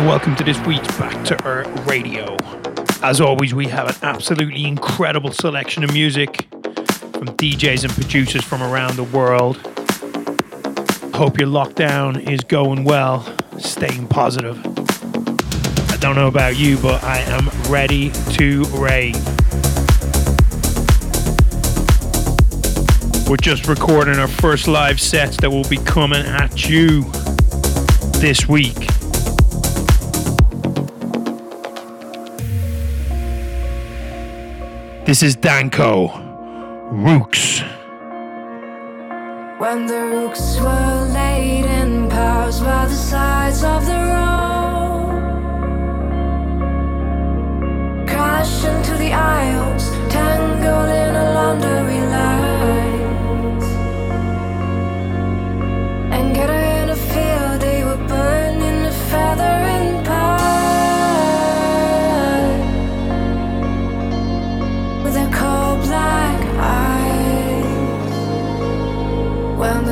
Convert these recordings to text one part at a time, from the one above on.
Hi, welcome to this week's Back to Earth Radio. As always, we have an absolutely incredible selection of music from DJs and producers from around the world. Hope your lockdown is going well, staying positive. I don't know about you, but I am ready to rave. We're just recording our first live sets that will be coming at you this week. This is Danko Rooks. When the rooks were laid in piles by the sides of the road, crashed into the aisles, tangled in a laundry line,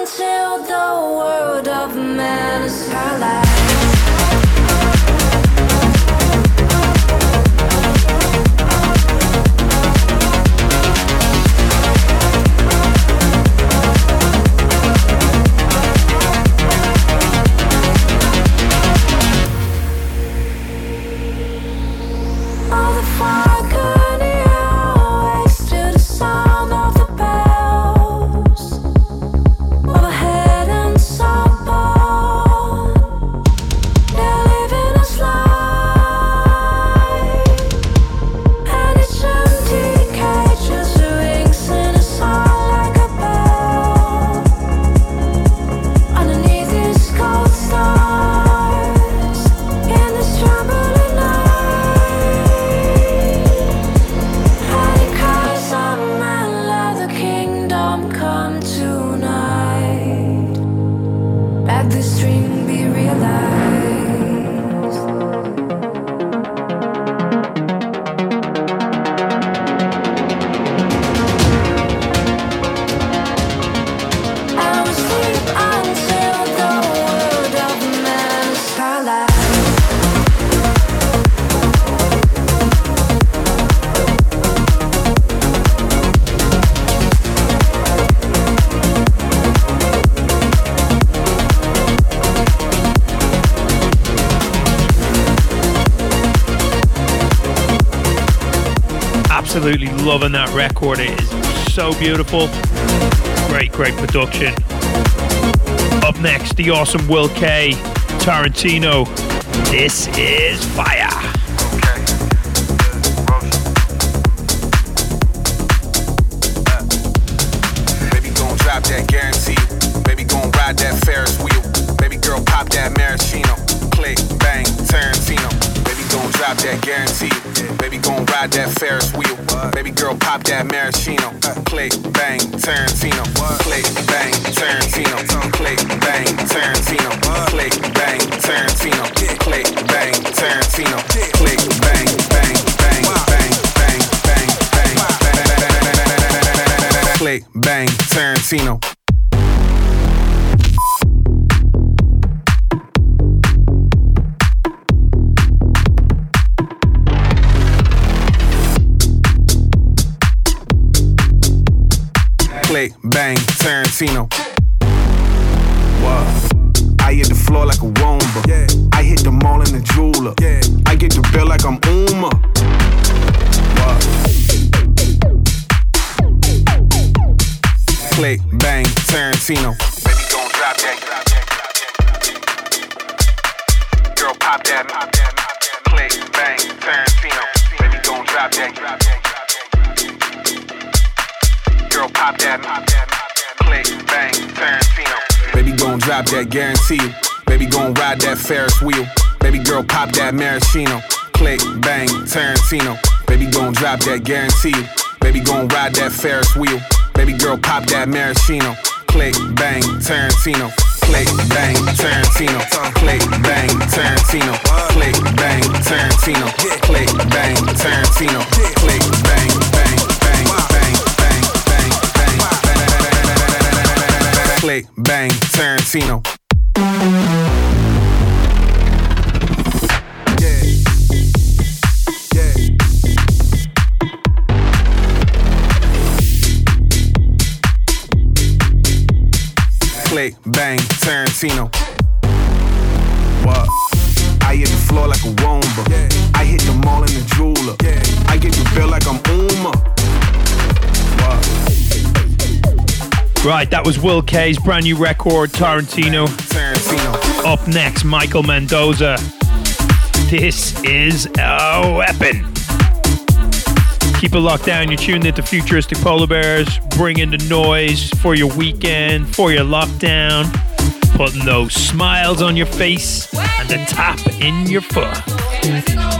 Until the world of man is paralyzed. Loving that record. It is so beautiful. Great, great production. Up next, the awesome Will K. Tarantino. This is fire. Baby gon' ride that Ferris wheel. Baby girl pop that maraschino. Click, bang, Tarantino. Baby gon' drop that guarantee. Baby gon' ride that Ferris wheel. Baby girl pop that maraschino. Click, bang, Tarantino. Click, bang, Tarantino. Click, bang, Tarantino. Click, bang, Tarantino. Click, bang, Tarantino. Click, bang, bang, bang, bang, bang, bang, bang, bang. Click, bang, Tarantino. Click, bang, Tarantino. What? I hit the floor like a Roomba. I hit the mall in the jeweler. I get the bill like I'm Uma. What? Click, bang, Tarantino. Baby, gon' drop that. Girl, pop that. Click, bang, Tarantino. Baby, gon' drop that. Girl, pop that. Click, bang, Tarantino. Baby gon' drop that, guarantee you. Baby, gon' ride that Ferris wheel. Baby girl, pop that maraschino. Click, bang, Tarantino. Baby, gon' drop that guarantee. Baby, gon' ride that Ferris wheel. Baby girl, pop that maraschino. Click, bang, Tarantino. Click, bang, Tarantino. Click, bang, Tarantino. Click, bang, Tarantino. Click, bang, Tarantino. Click, bang, bang, bang, Click, bang, Tarantino. Click, bang, Tarantino. What? I hit the floor like a Roomba. I hit the mall in the jeweler. I get the bill like I'm Uma. What? Right, that was Will K's brand new record, Tarantino. Tarantino. Up next, Michael Mendoza. This is a weapon. Keep it locked down. You're tuned into Futuristic Polar Bears, bringing the noise for your weekend, for your lockdown, putting those smiles on your face and the tap in your foot.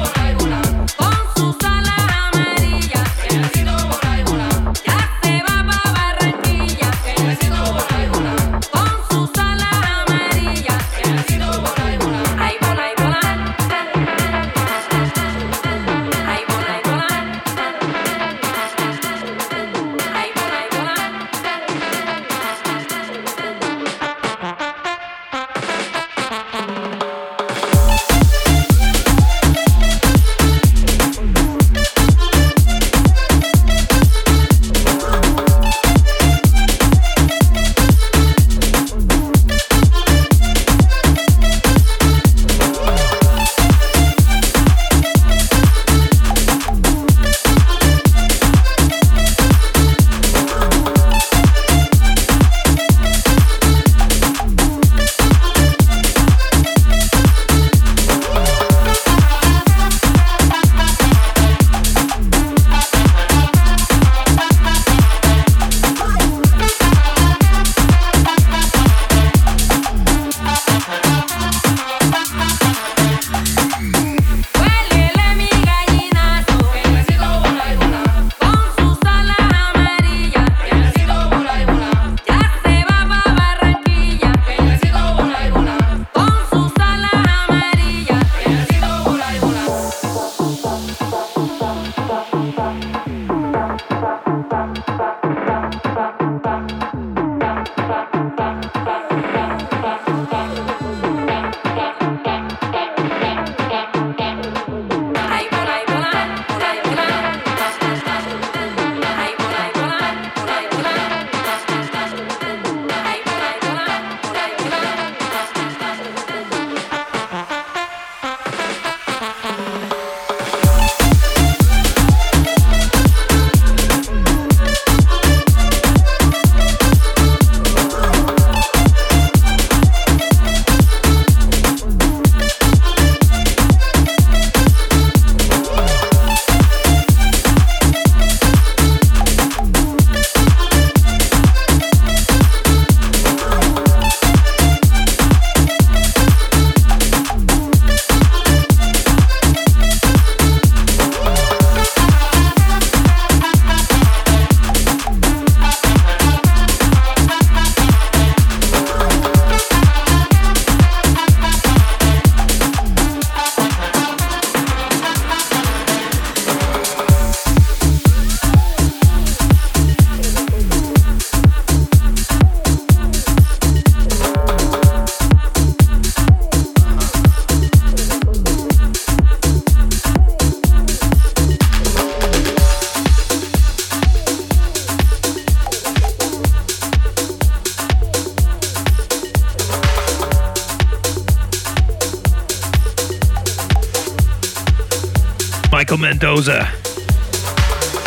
Michael Mendoza.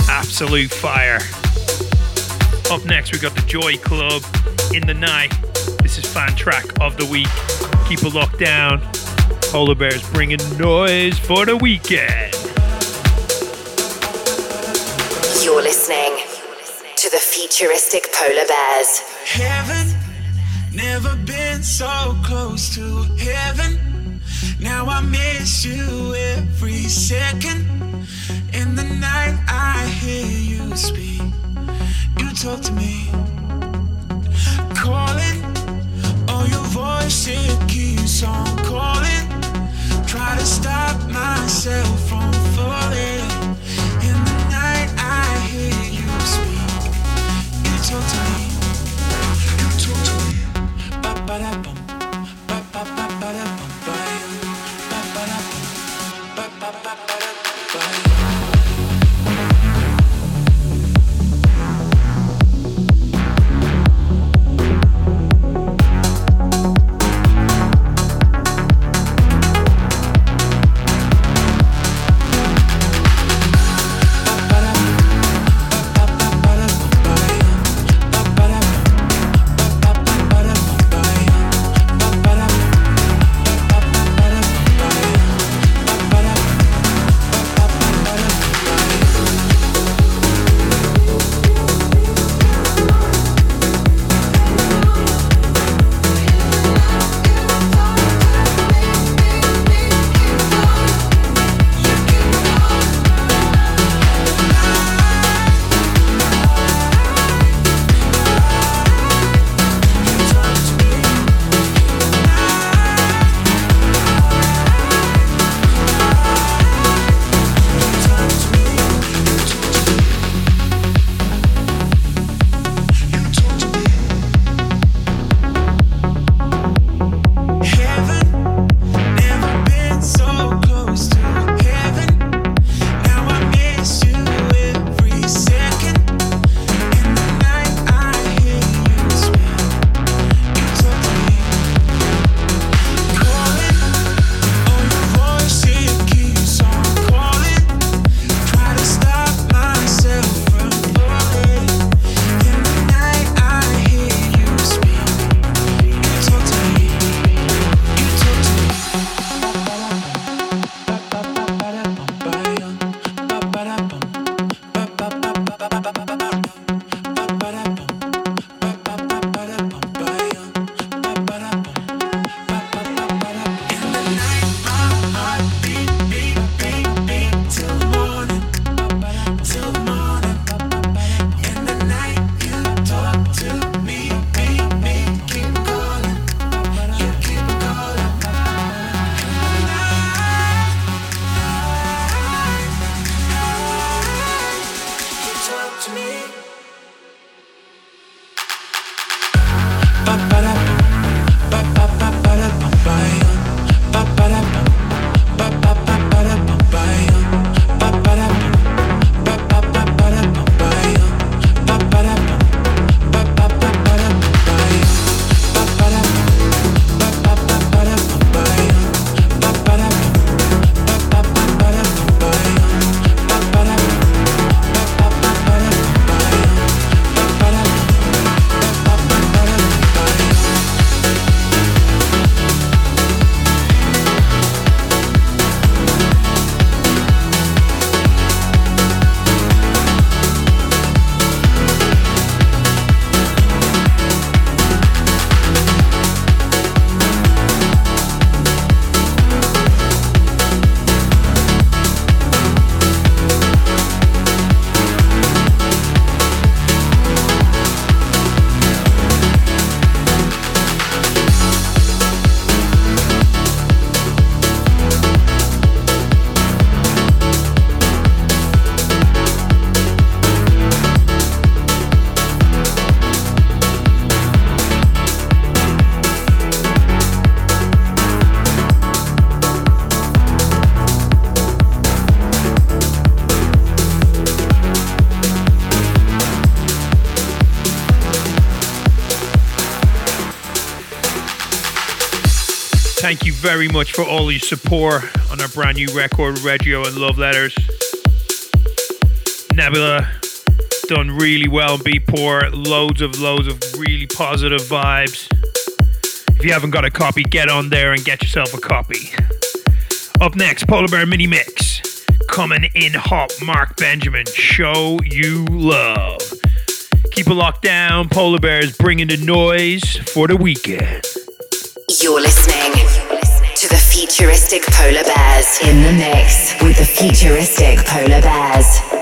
Absolute fire. Up next, we've got the Joy Club in the night. This is fan track of the week. Keep it locked down. Polar Bears bringing noise for the weekend. You're listening to the futuristic Polar Bears. Heaven Never been so close to heaven. Now I miss you every second. In the night, I hear you speak. You talk to me, calling. Oh, your voice it keeps on calling. Try to stop myself from falling. In the night, I hear you speak. You talk to me. You talk to me. Ba-ba-da-bum. very much for all your support on our brand new record, Reggio and Love Letters. Nebula done really well in Beatport. Loads of loads of really positive vibes. If you haven't got a copy, get on there and get yourself a copy. Up next, Polar Bear Mini Mix. Coming in hot, Marc Benjamin. Show you love. Keep it locked down. Polar Bears bringing the noise for the weekend. You're listening futuristic polar bears in the mix with the futuristic polar bears.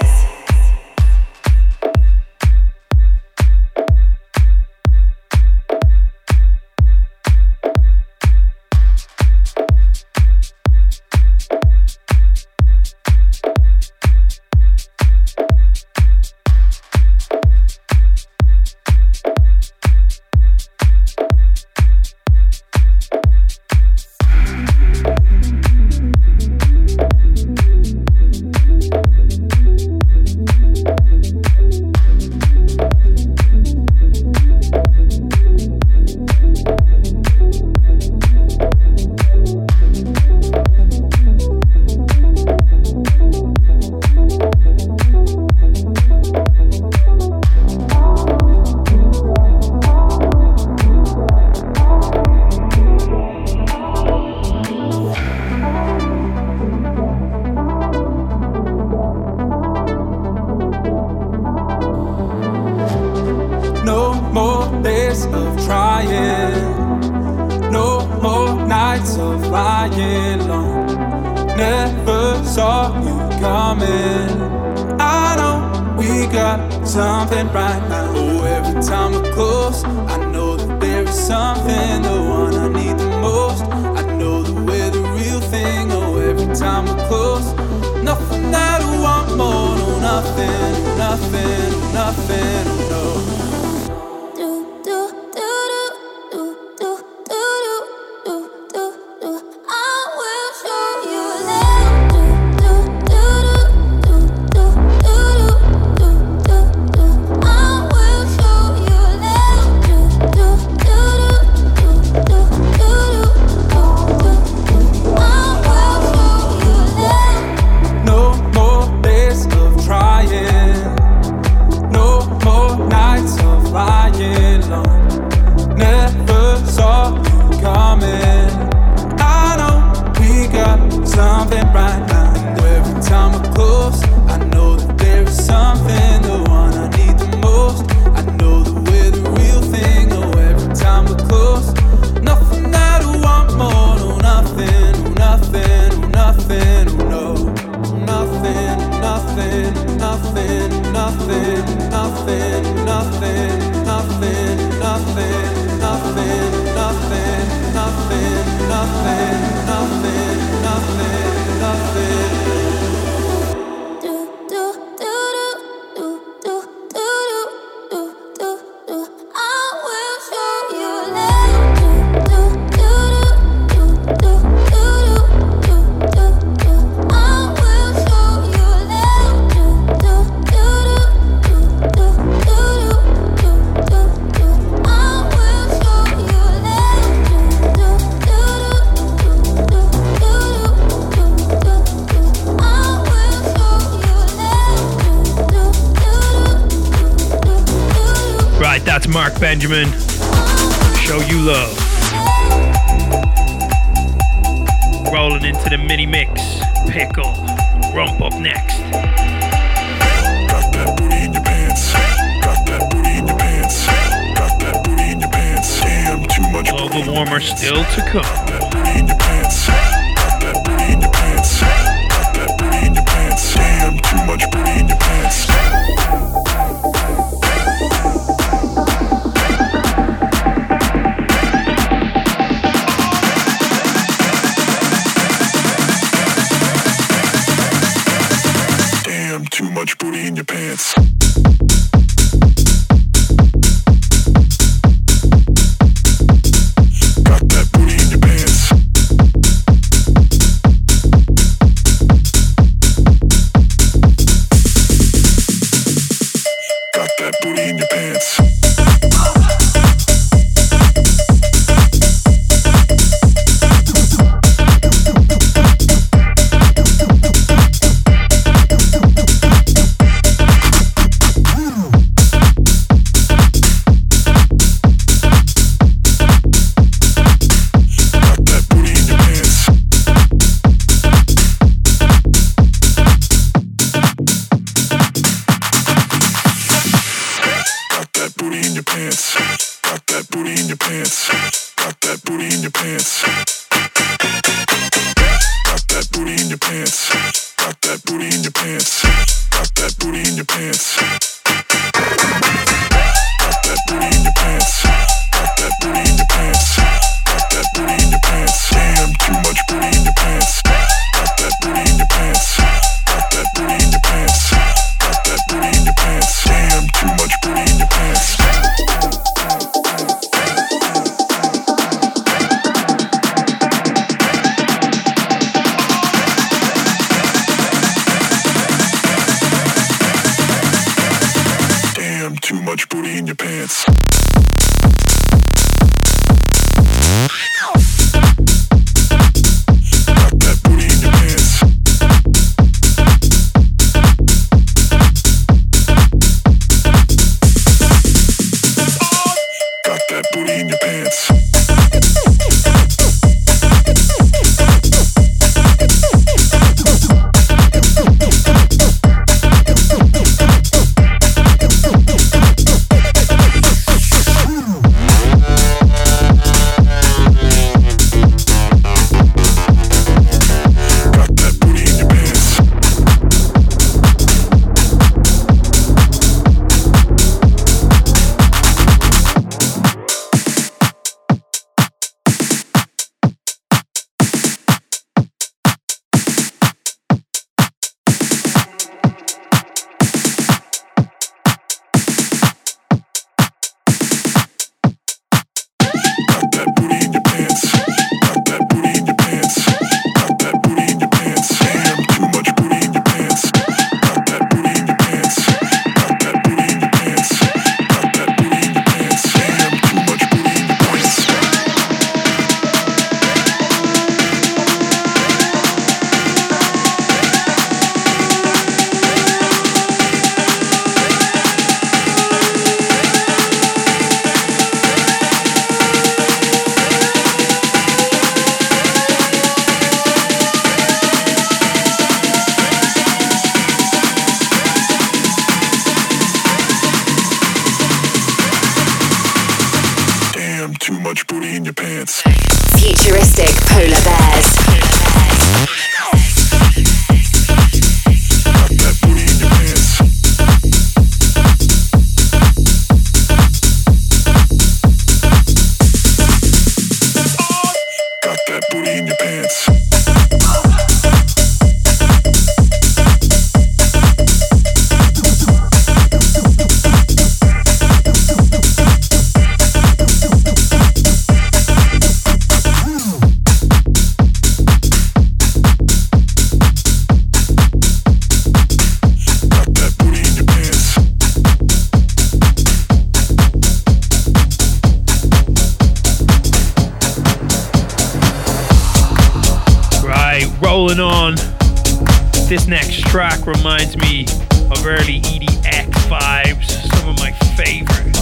reminds me of early EDX vibes, some of my favorite.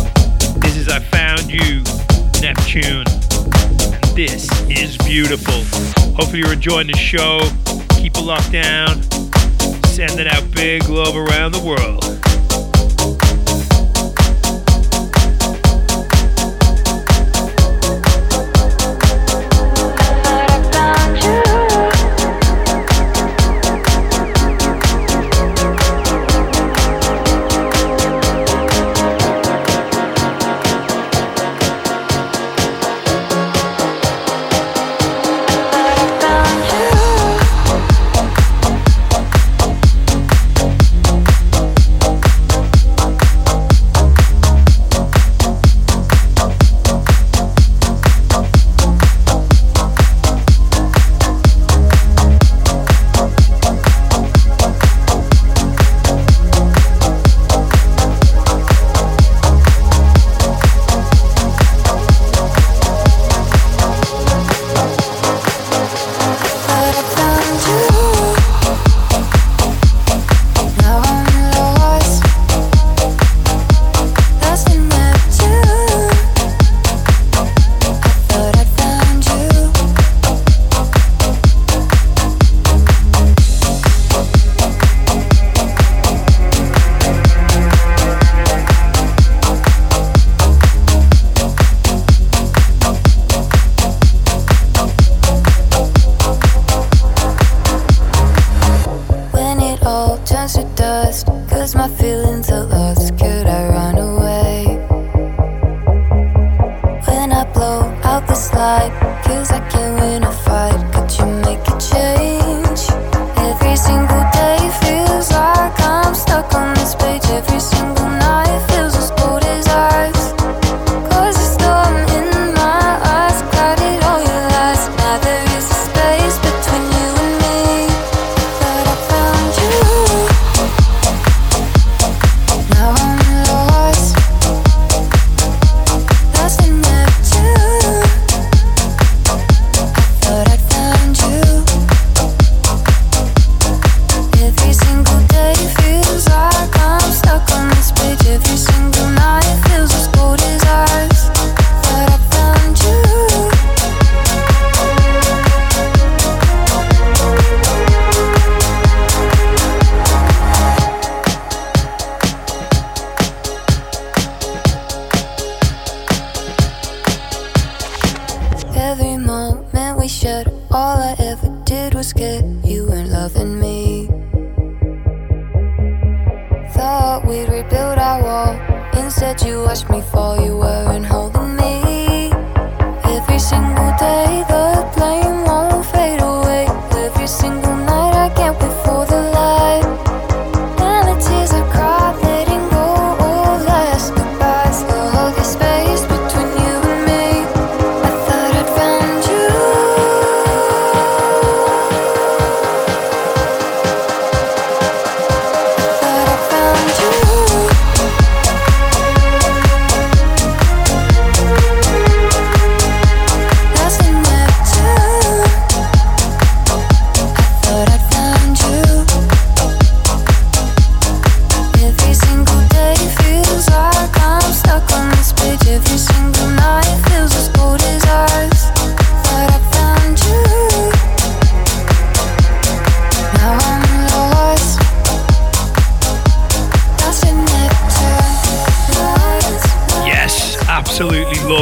This is I Found You, Neptune. This is beautiful. Hopefully you're enjoying the show. Keep it locked down. Sending out big love around the world.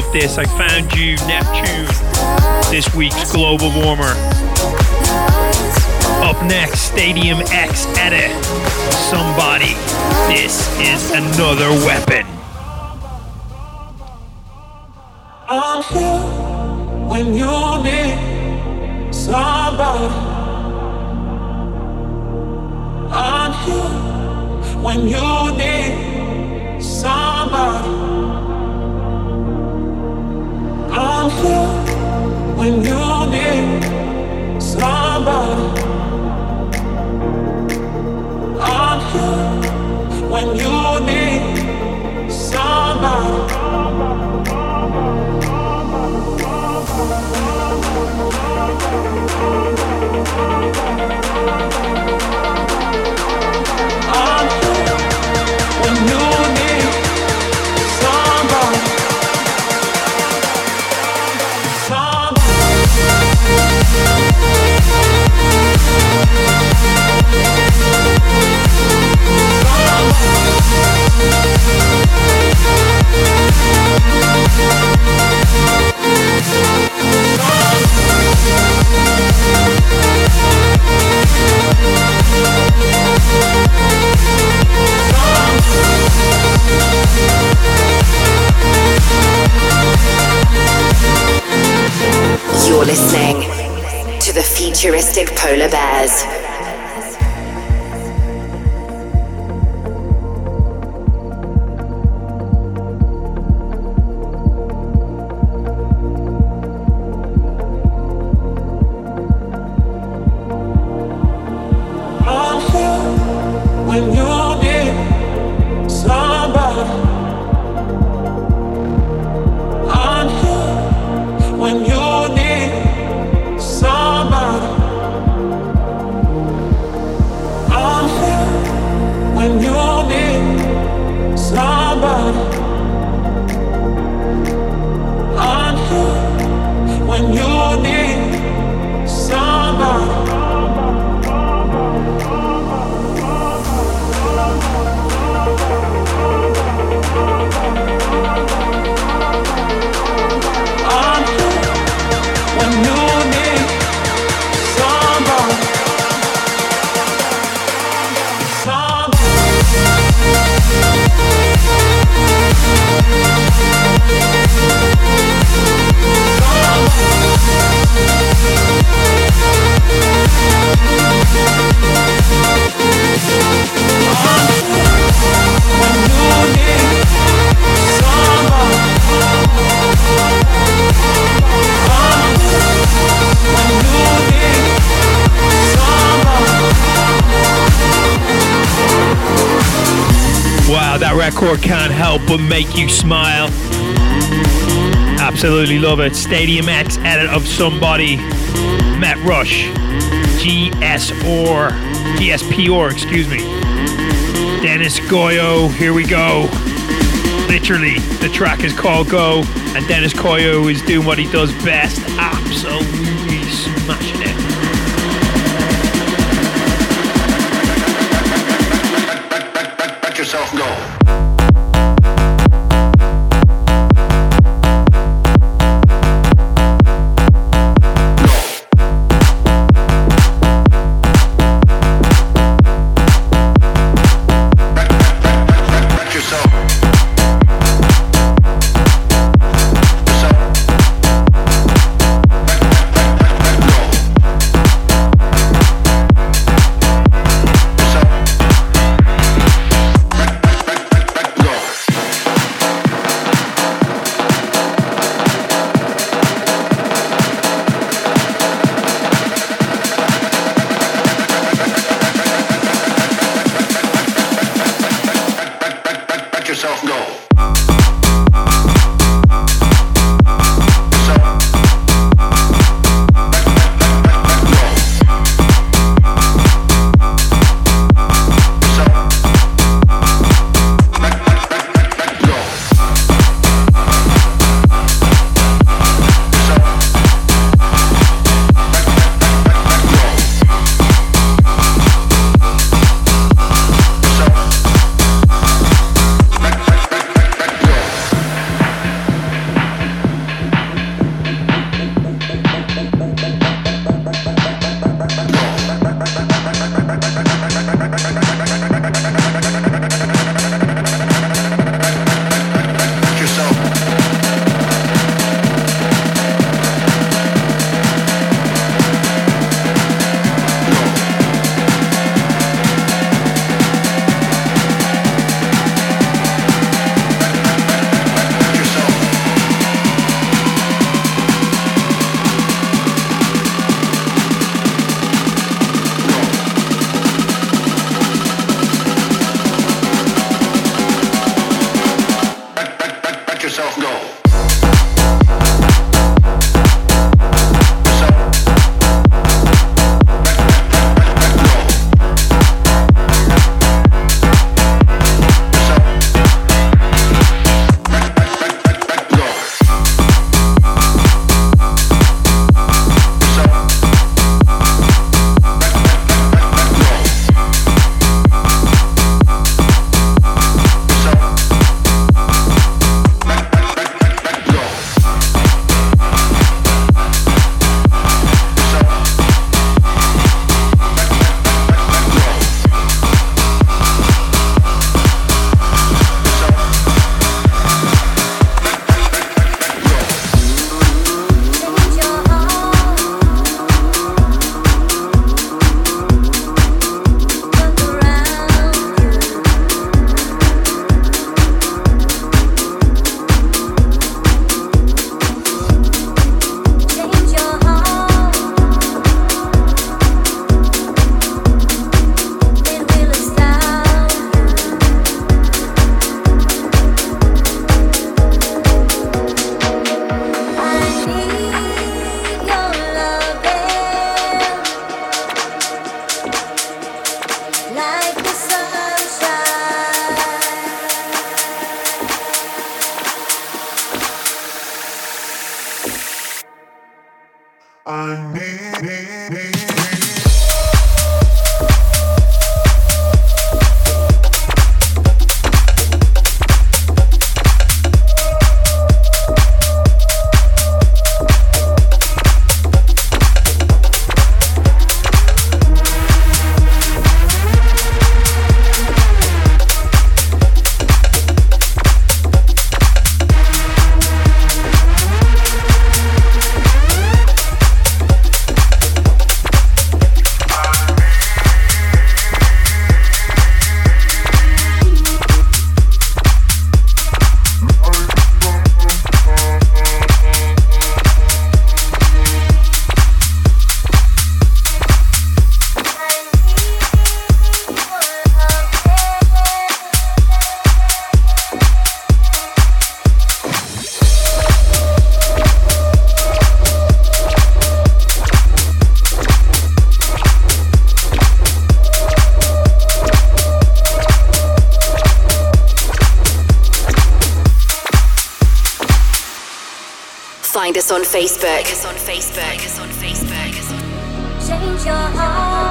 Love this. I found you, Neptune, this week's global warmer. Up next, Stadium X Edit. Somebody. This is another weapon. I'm here when you need somebody. I'm here when you need somebody. I'm here when you need somebody. You're listening to the futuristic polar bears. When you record can't help but make you smile. Absolutely love it. StadiumX edit of somebody. Metrush. GSR. GSPR, excuse me. Deniz Koyu, here we go. Literally, the track is called Go, and Deniz Koyu is doing what he does best. Absolutely Facebook. Find us on Facebook. Find us on Facebook. Change your heart.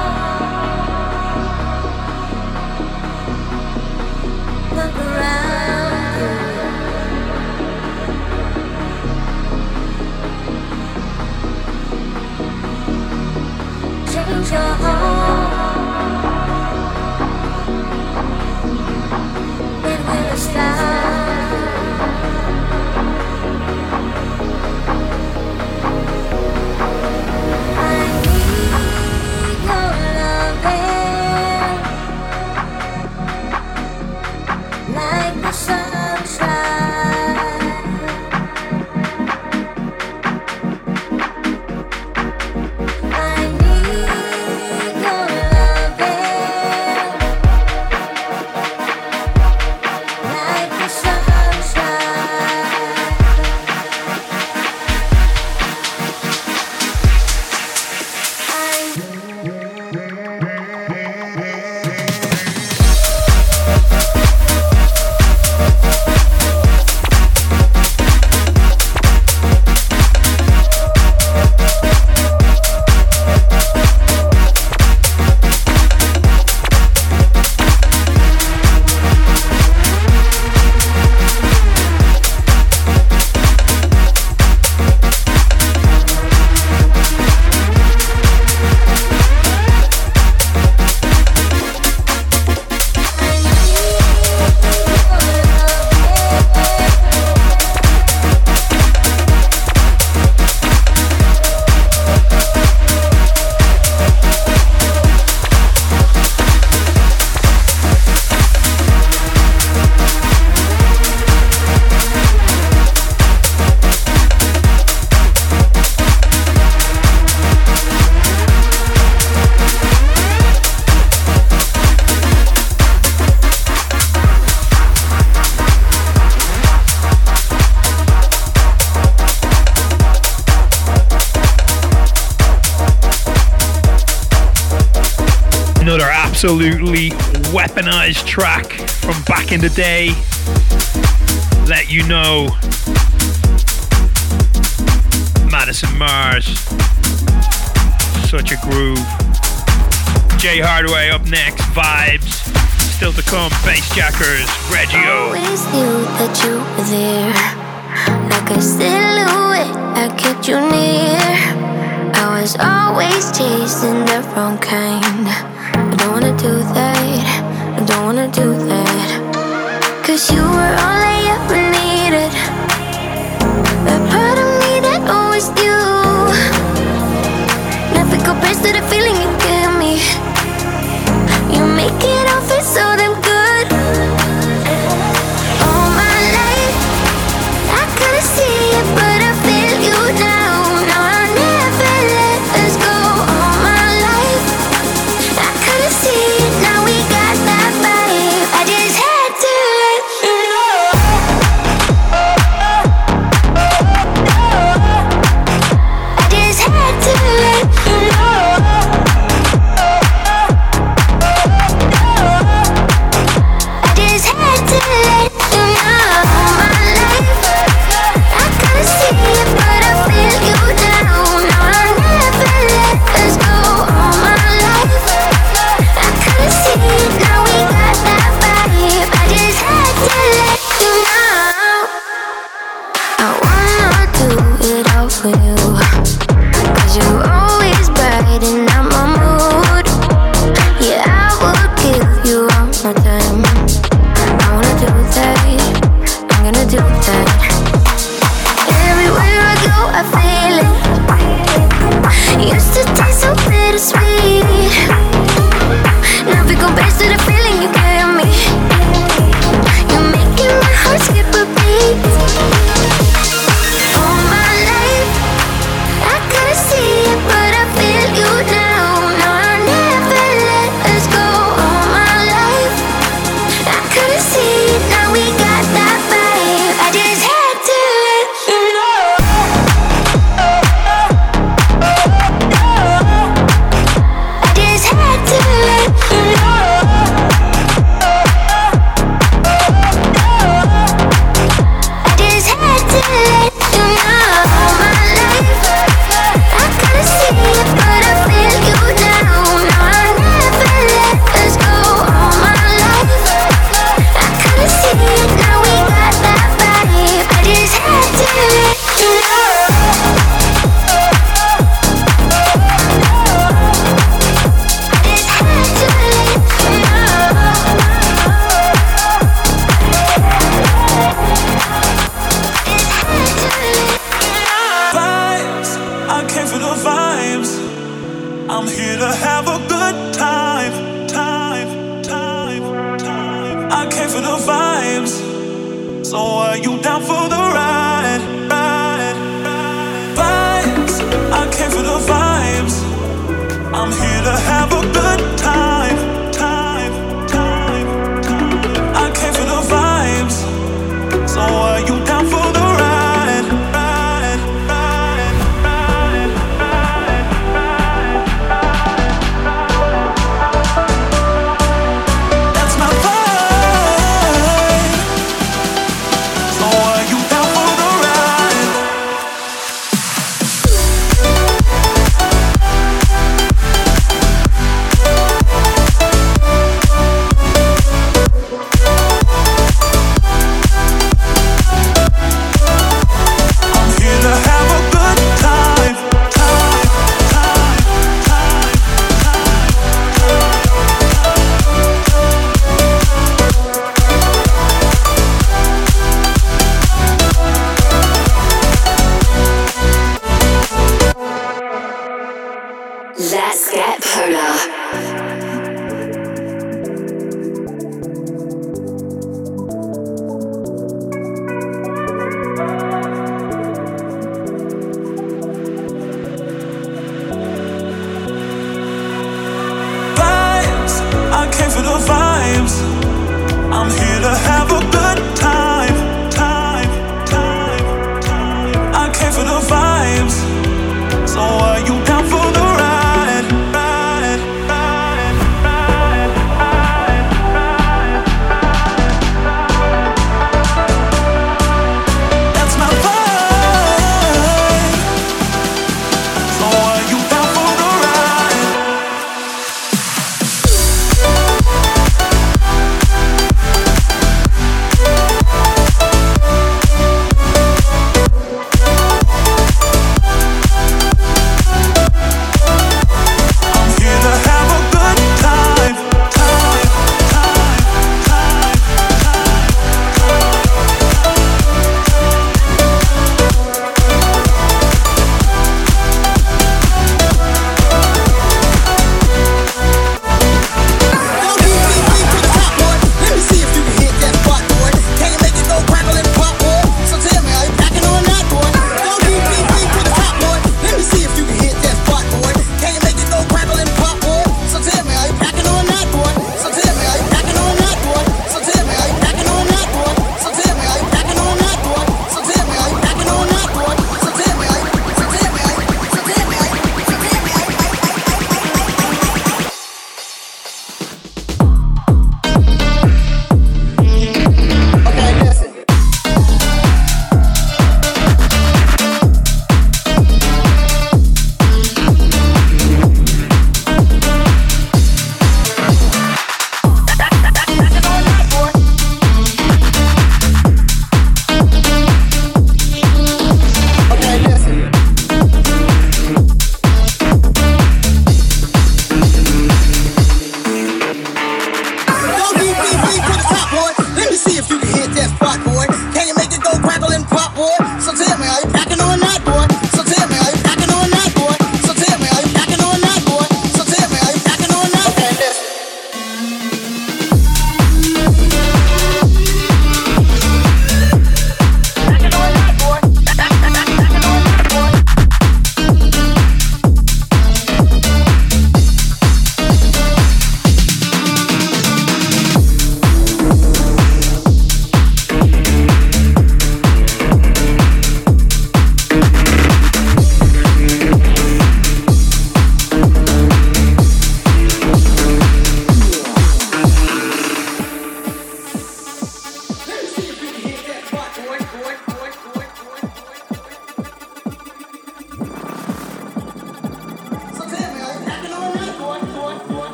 absolutely weaponized track from back in the day. Let you know Madison Mars. Such a groove. Jay Hardway up next, vibes. Still to come, Bassjackers, Reggio. Always knew that you were there. Like a silhouette, I kept you near. I was always chasing the wrong kind.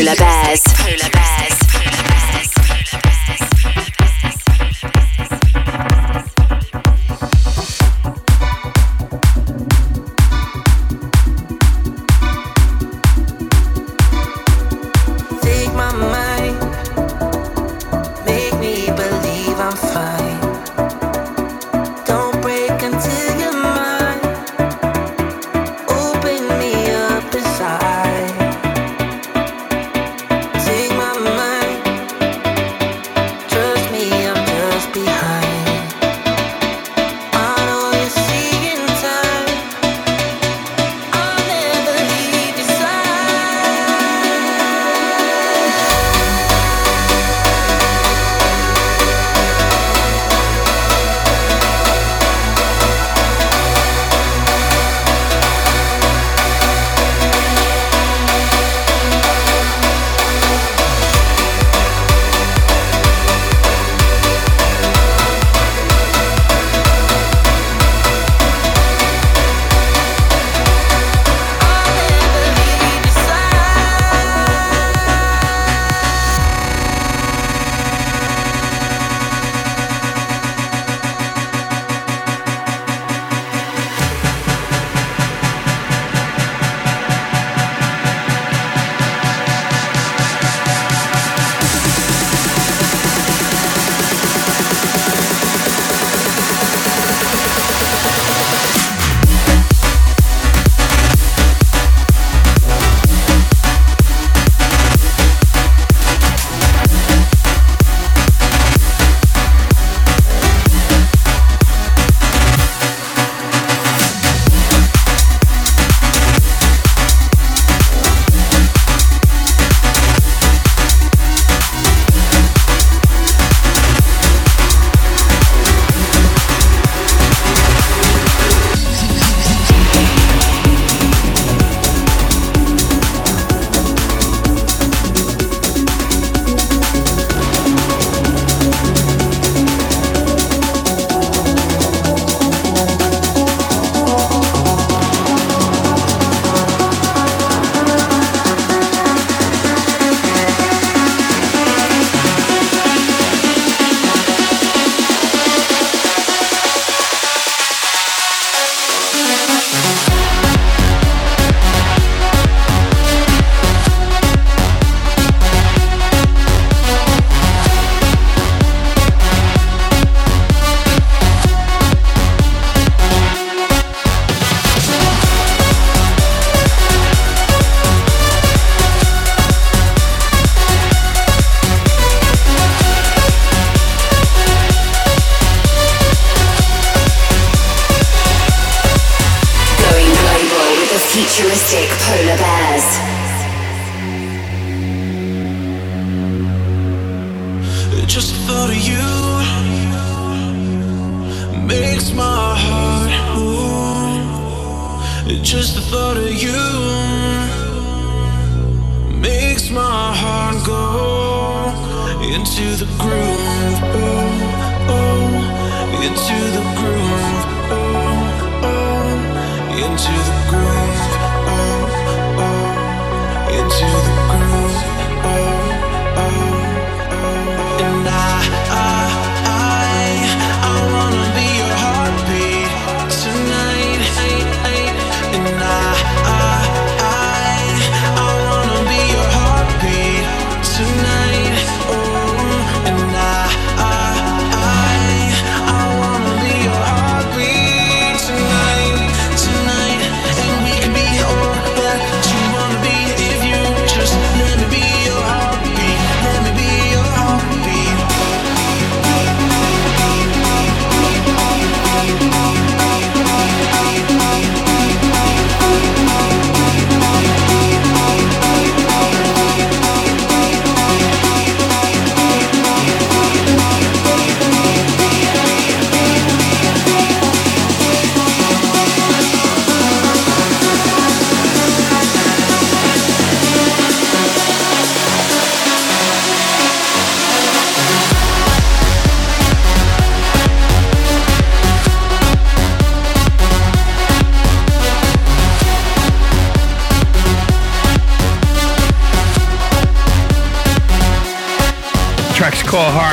Futuristic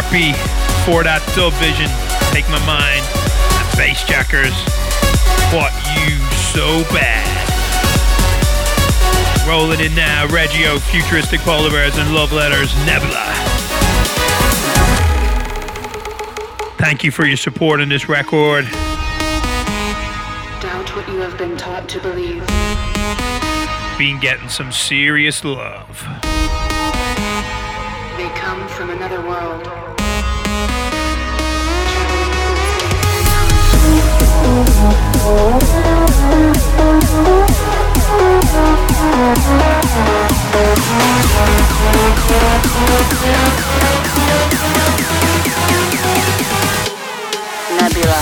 call Harpy. For that DubVision, Take My Mind, and Bassjackers. What You So Bad. Rolling in now, Reggio, Futuristic Polar Bears, and Love Letters, Nebula. Thank you for your support on this record. Doubt what you have been taught to believe. Been getting some serious love. Nebula.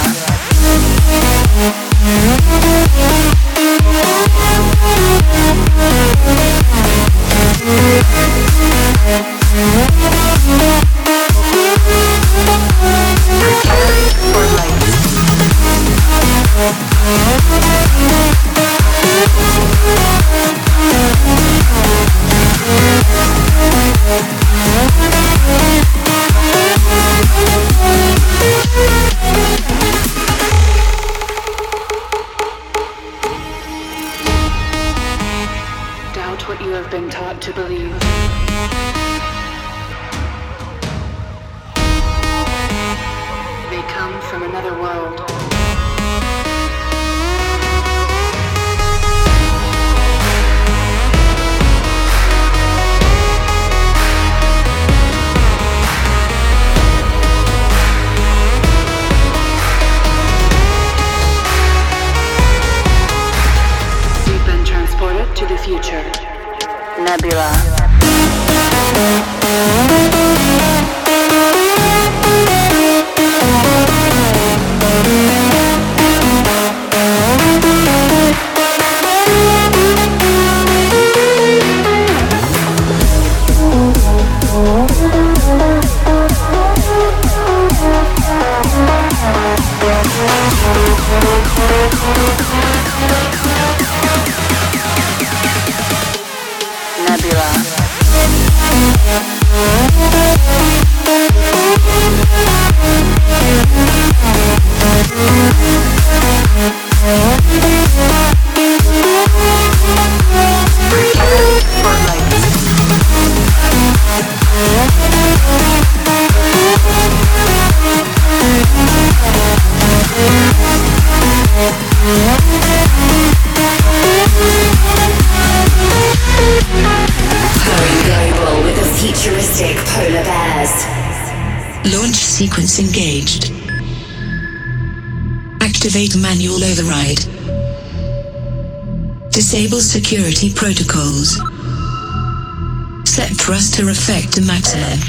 Set thruster effect to maximum.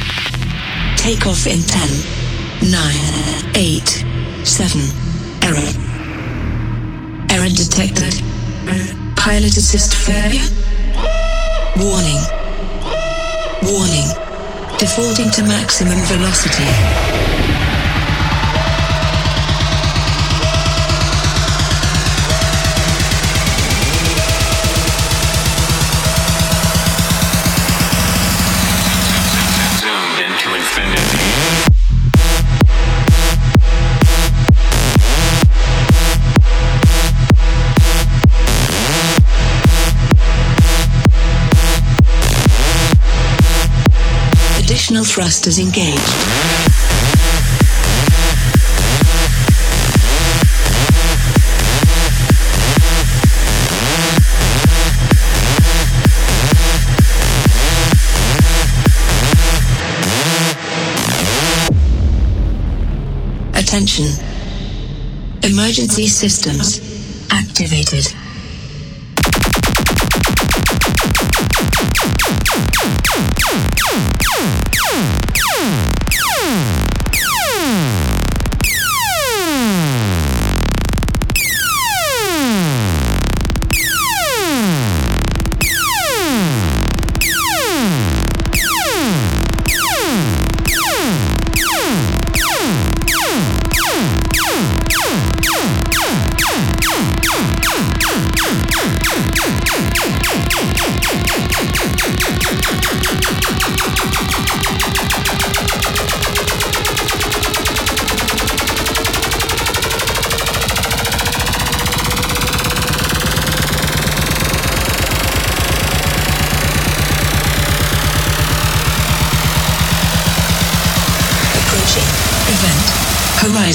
Take off in 10, 9, 8, 7. Error. Error detected. Pilot assist failure. Warning. Warning. Defaulting to maximum velocity. Thrusters engaged. Attention. Emergency systems activated.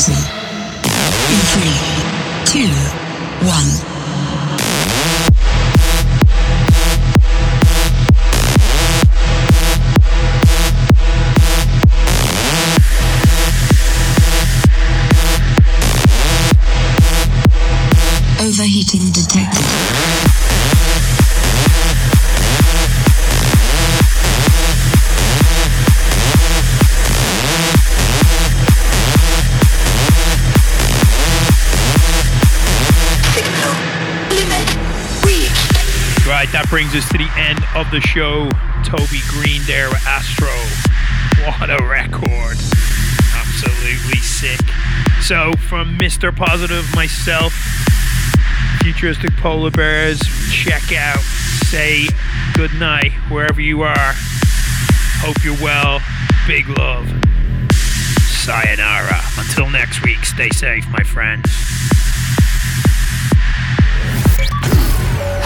Prison. Brings us to the end of the show. Toby Green there with Astro. What a record. Absolutely sick. So, from Mr. Positive, myself, Futuristic Polar Bears, check out, say good night wherever you are. Hope you're well. Big love. Sayonara. Until next week, stay safe, my friends.